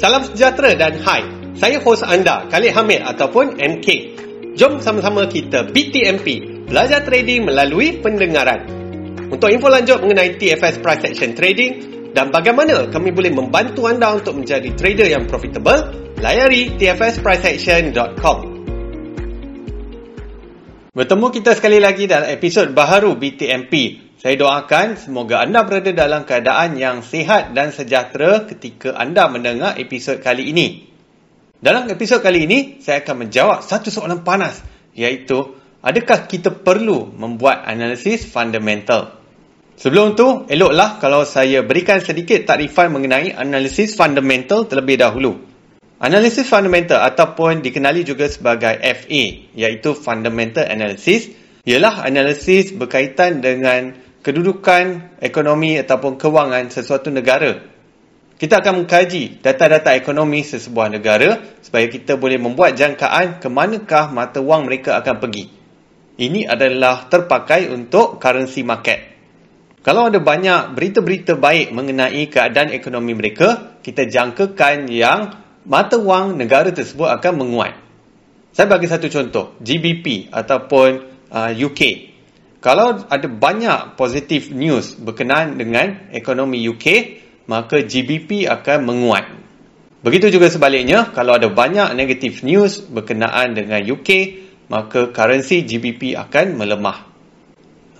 Salam sejahtera dan hai. Saya hos anda, Khalid Hamid ataupun MK. Jom sama-sama kita BTMP, belajar trading melalui pendengaran. Untuk info lanjut mengenai TFS Price Action Trading dan bagaimana kami boleh membantu anda untuk menjadi trader yang profitable, layari tfspriceaction.com. Bertemu kita sekali lagi dalam episod baharu BTMP. Saya doakan semoga anda berada dalam keadaan yang sihat dan sejahtera ketika anda mendengar episod kali ini. Dalam episod kali ini, saya akan menjawab satu soalan panas iaitu adakah kita perlu membuat analisis fundamental? Sebelum tu, eloklah kalau saya berikan sedikit takrifan mengenai analisis fundamental terlebih dahulu. Analisis fundamental ataupun dikenali juga sebagai FA iaitu fundamental analysis ialah analisis berkaitan dengan kedudukan ekonomi ataupun kewangan sesuatu negara. Kita akan mengkaji data-data ekonomi sesebuah negara supaya kita boleh membuat jangkaan ke manakah mata wang mereka akan pergi. Ini adalah terpakai untuk currency market. Kalau ada banyak berita-berita baik mengenai keadaan ekonomi mereka, kita jangkakan yang mata wang negara tersebut akan menguat. Saya bagi satu contoh, GBP ataupun uh, UK. Kalau ada banyak positif news berkenaan dengan ekonomi UK, maka GBP akan menguat. Begitu juga sebaliknya, kalau ada banyak negatif news berkenaan dengan UK, maka currency GBP akan melemah.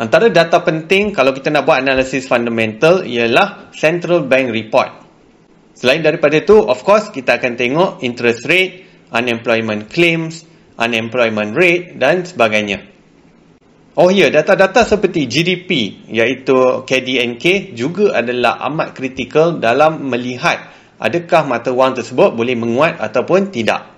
Antara data penting kalau kita nak buat analisis fundamental ialah Central Bank Report. Selain daripada itu, of course, kita akan tengok interest rate, unemployment claims, unemployment rate dan sebagainya. Oh ya, data-data seperti GDP iaitu KDNK juga adalah amat kritikal dalam melihat adakah mata wang tersebut boleh menguat ataupun tidak.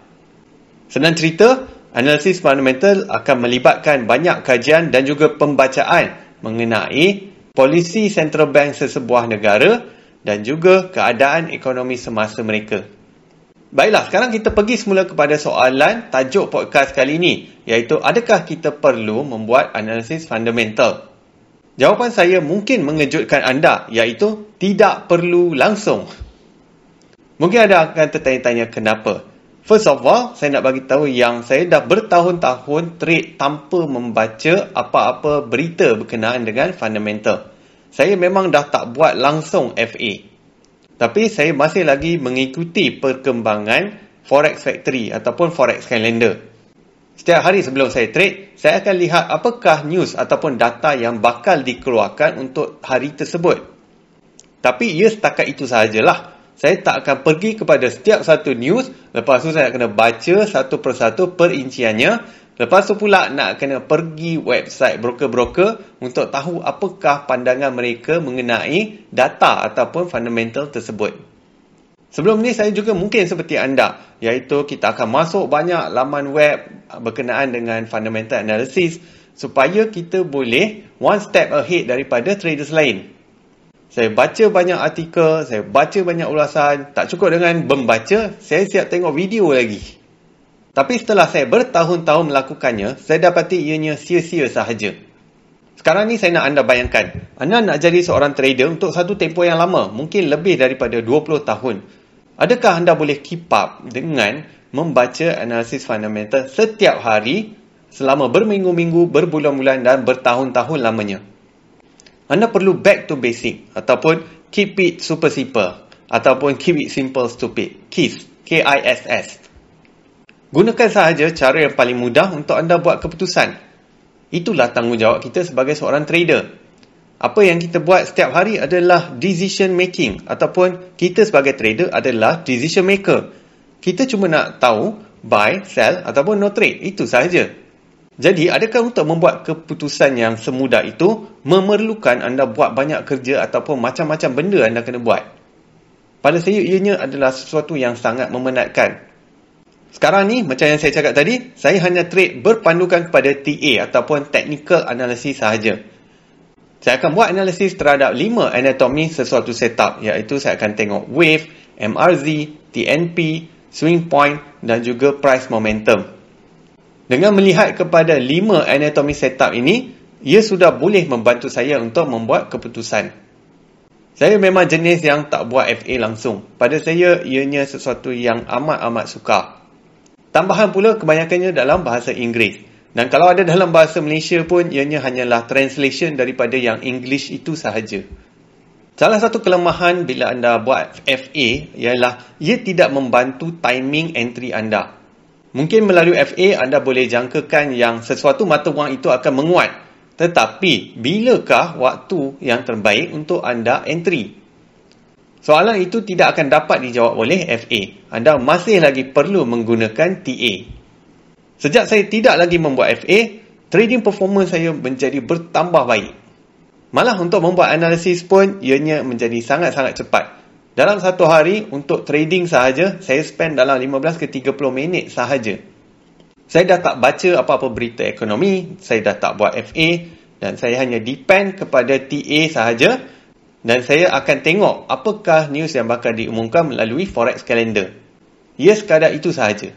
Senang cerita, analisis fundamental akan melibatkan banyak kajian dan juga pembacaan mengenai polisi central bank sesebuah negara dan juga keadaan ekonomi semasa mereka. Baiklah, sekarang kita pergi semula kepada soalan tajuk podcast kali ini, iaitu adakah kita perlu membuat analisis fundamental? Jawapan saya mungkin mengejutkan anda, iaitu tidak perlu langsung. Mungkin ada akan tertanya-tanya kenapa. First of all, saya nak bagi tahu yang saya dah bertahun-tahun trade tanpa membaca apa-apa berita berkenaan dengan fundamental. Saya memang dah tak buat langsung FA. Tapi saya masih lagi mengikuti perkembangan Forex Factory ataupun Forex Calendar. Setiap hari sebelum saya trade, saya akan lihat apakah news ataupun data yang bakal dikeluarkan untuk hari tersebut. Tapi ia setakat itu sahajalah. Saya tak akan pergi kepada setiap satu news, lepas tu saya kena baca satu persatu perinciannya Lepas tu pula nak kena pergi website broker-broker untuk tahu apakah pandangan mereka mengenai data ataupun fundamental tersebut. Sebelum ni saya juga mungkin seperti anda iaitu kita akan masuk banyak laman web berkenaan dengan fundamental analysis supaya kita boleh one step ahead daripada traders lain. Saya baca banyak artikel, saya baca banyak ulasan, tak cukup dengan membaca, saya siap tengok video lagi. Tapi setelah saya bertahun-tahun melakukannya, saya dapati ianya sia-sia sahaja. Sekarang ni saya nak anda bayangkan, anda nak jadi seorang trader untuk satu tempoh yang lama, mungkin lebih daripada 20 tahun. Adakah anda boleh keep up dengan membaca analisis fundamental setiap hari selama berminggu-minggu, berbulan-bulan dan bertahun-tahun lamanya? Anda perlu back to basic ataupun keep it super simple ataupun keep it simple stupid. KISS. K-I-S-S. Gunakan sahaja cara yang paling mudah untuk anda buat keputusan. Itulah tanggungjawab kita sebagai seorang trader. Apa yang kita buat setiap hari adalah decision making ataupun kita sebagai trader adalah decision maker. Kita cuma nak tahu buy, sell ataupun no trade. Itu sahaja. Jadi, adakah untuk membuat keputusan yang semudah itu memerlukan anda buat banyak kerja ataupun macam-macam benda anda kena buat? Pada saya, ianya adalah sesuatu yang sangat memenatkan. Sekarang ni, macam yang saya cakap tadi, saya hanya trade berpandukan kepada TA ataupun technical analysis sahaja. Saya akan buat analisis terhadap 5 anatomi sesuatu setup iaitu saya akan tengok wave, MRZ, TNP, swing point dan juga price momentum. Dengan melihat kepada 5 anatomi setup ini, ia sudah boleh membantu saya untuk membuat keputusan. Saya memang jenis yang tak buat FA langsung. Pada saya, ianya sesuatu yang amat-amat sukar. Tambahan pula kebanyakannya dalam bahasa Inggeris. Dan kalau ada dalam bahasa Malaysia pun, ianya hanyalah translation daripada yang English itu sahaja. Salah satu kelemahan bila anda buat FA ialah ia tidak membantu timing entry anda. Mungkin melalui FA anda boleh jangkakan yang sesuatu mata wang itu akan menguat tetapi, bilakah waktu yang terbaik untuk anda entry? Soalan itu tidak akan dapat dijawab oleh FA. Anda masih lagi perlu menggunakan TA. Sejak saya tidak lagi membuat FA, trading performance saya menjadi bertambah baik. Malah untuk membuat analisis pun, ianya menjadi sangat-sangat cepat. Dalam satu hari, untuk trading sahaja, saya spend dalam 15 ke 30 minit sahaja. Saya dah tak baca apa-apa berita ekonomi, saya dah tak buat FA dan saya hanya depend kepada TA sahaja dan saya akan tengok apakah news yang bakal diumumkan melalui Forex Calendar. Ya sekadar itu sahaja.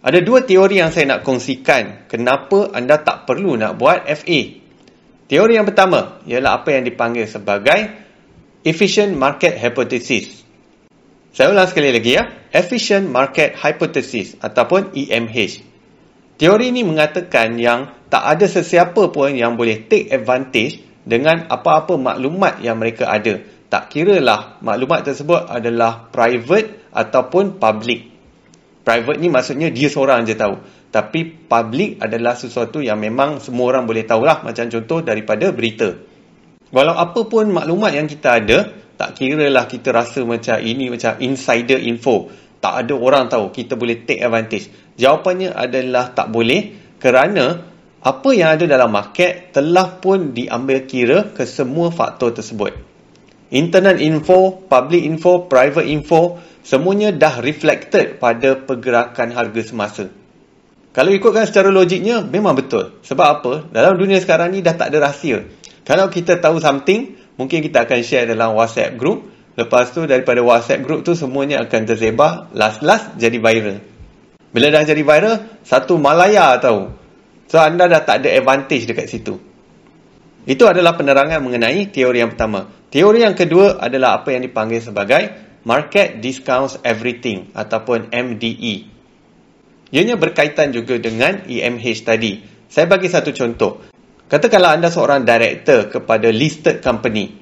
Ada dua teori yang saya nak kongsikan kenapa anda tak perlu nak buat FA. Teori yang pertama ialah apa yang dipanggil sebagai Efficient Market Hypothesis. Saya ulang sekali lagi ya. Efficient Market Hypothesis ataupun EMH. Teori ini mengatakan yang tak ada sesiapa pun yang boleh take advantage dengan apa-apa maklumat yang mereka ada. Tak kira lah maklumat tersebut adalah private ataupun public. Private ni maksudnya dia seorang je tahu. Tapi public adalah sesuatu yang memang semua orang boleh tahulah macam contoh daripada berita. Walau apa pun maklumat yang kita ada, tak kira lah kita rasa macam ini macam insider info tak ada orang tahu kita boleh take advantage jawapannya adalah tak boleh kerana apa yang ada dalam market telah pun diambil kira ke semua faktor tersebut. Internet info public info private info semuanya dah reflected pada pergerakan harga semasa. Kalau ikutkan secara logiknya memang betul. Sebab apa? Dalam dunia sekarang ni dah tak ada rahsia. Kalau kita tahu something mungkin kita akan share dalam whatsapp group. Lepas tu daripada WhatsApp group tu semuanya akan terzebah, last-last jadi viral. Bila dah jadi viral, satu Malaya tahu. So anda dah tak ada advantage dekat situ. Itu adalah penerangan mengenai teori yang pertama. Teori yang kedua adalah apa yang dipanggil sebagai Market Discounts Everything ataupun MDE. Ianya berkaitan juga dengan EMH tadi. Saya bagi satu contoh. Katakanlah anda seorang director kepada listed company.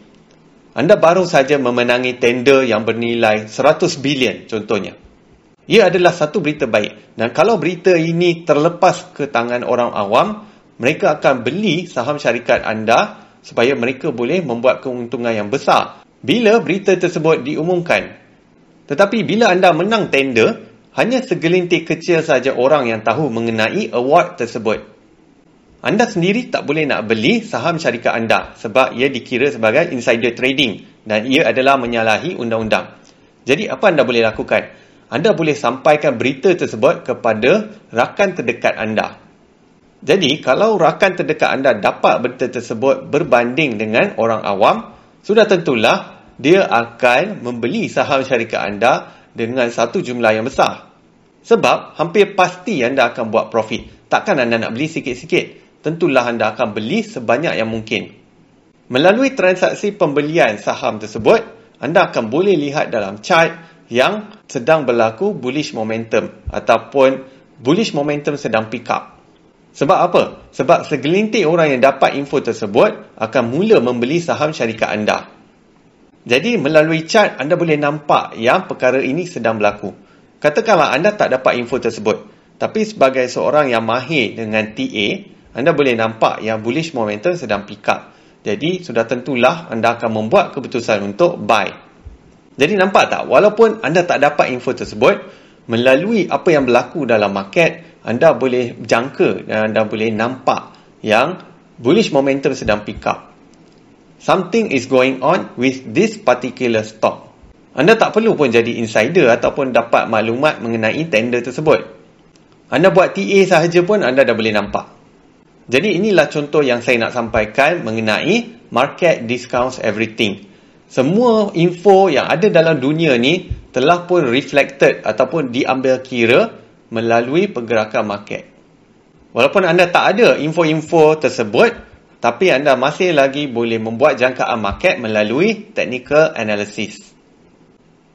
Anda baru saja memenangi tender yang bernilai 100 bilion contohnya. Ia adalah satu berita baik. Dan kalau berita ini terlepas ke tangan orang awam, mereka akan beli saham syarikat anda supaya mereka boleh membuat keuntungan yang besar bila berita tersebut diumumkan. Tetapi bila anda menang tender, hanya segelintir kecil saja orang yang tahu mengenai award tersebut. Anda sendiri tak boleh nak beli saham syarikat anda sebab ia dikira sebagai insider trading dan ia adalah menyalahi undang-undang. Jadi apa anda boleh lakukan? Anda boleh sampaikan berita tersebut kepada rakan terdekat anda. Jadi kalau rakan terdekat anda dapat berita tersebut berbanding dengan orang awam, sudah tentulah dia akan membeli saham syarikat anda dengan satu jumlah yang besar. Sebab hampir pasti anda akan buat profit. Takkan anda nak beli sikit-sikit tentulah anda akan beli sebanyak yang mungkin. Melalui transaksi pembelian saham tersebut, anda akan boleh lihat dalam chart yang sedang berlaku bullish momentum ataupun bullish momentum sedang pick up. Sebab apa? Sebab segelintir orang yang dapat info tersebut akan mula membeli saham syarikat anda. Jadi melalui chart anda boleh nampak yang perkara ini sedang berlaku. Katakanlah anda tak dapat info tersebut. Tapi sebagai seorang yang mahir dengan TA, anda boleh nampak yang bullish momentum sedang pick up. Jadi sudah tentulah anda akan membuat keputusan untuk buy. Jadi nampak tak walaupun anda tak dapat info tersebut melalui apa yang berlaku dalam market anda boleh jangka dan anda boleh nampak yang bullish momentum sedang pick up. Something is going on with this particular stock. Anda tak perlu pun jadi insider ataupun dapat maklumat mengenai tender tersebut. Anda buat TA sahaja pun anda dah boleh nampak. Jadi inilah contoh yang saya nak sampaikan mengenai market discounts everything. Semua info yang ada dalam dunia ni telah pun reflected ataupun diambil kira melalui pergerakan market. Walaupun anda tak ada info-info tersebut, tapi anda masih lagi boleh membuat jangkaan market melalui technical analysis.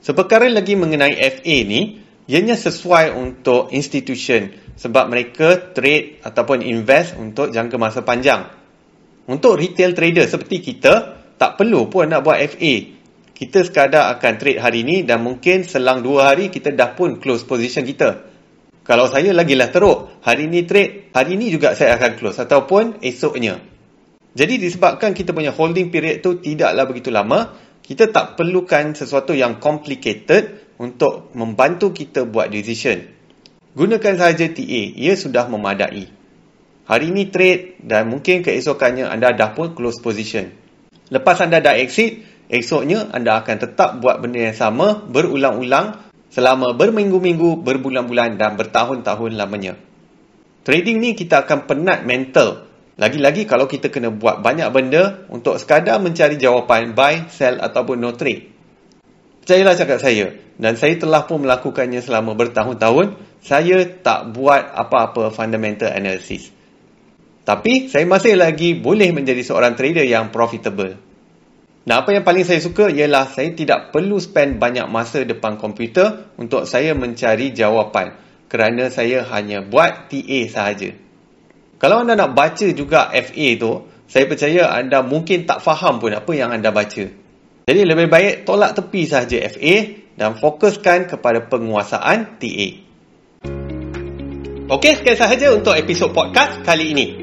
Seperkara lagi mengenai FA ni, ianya sesuai untuk institution sebab mereka trade ataupun invest untuk jangka masa panjang. Untuk retail trader seperti kita, tak perlu pun nak buat FA. Kita sekadar akan trade hari ni dan mungkin selang dua hari kita dah pun close position kita. Kalau saya lagilah teruk, hari ni trade, hari ni juga saya akan close ataupun esoknya. Jadi disebabkan kita punya holding period tu tidaklah begitu lama, kita tak perlukan sesuatu yang complicated untuk membantu kita buat decision. Gunakan sahaja TA, ia sudah memadai. Hari ini trade dan mungkin keesokannya anda dah pun close position. Lepas anda dah exit, esoknya anda akan tetap buat benda yang sama berulang-ulang selama berminggu-minggu, berbulan-bulan dan bertahun-tahun lamanya. Trading ni kita akan penat mental lagi-lagi kalau kita kena buat banyak benda untuk sekadar mencari jawapan buy, sell ataupun no trade. Percayalah cakap saya. Dan saya telah pun melakukannya selama bertahun-tahun. Saya tak buat apa-apa fundamental analysis. Tapi saya masih lagi boleh menjadi seorang trader yang profitable. Dan apa yang paling saya suka ialah saya tidak perlu spend banyak masa depan komputer untuk saya mencari jawapan. Kerana saya hanya buat TA sahaja. Kalau anda nak baca juga FA tu, saya percaya anda mungkin tak faham pun apa yang anda baca. Jadi lebih baik tolak tepi sahaja FA dan fokuskan kepada penguasaan TA. Okey, sekian sahaja untuk episod podcast kali ini.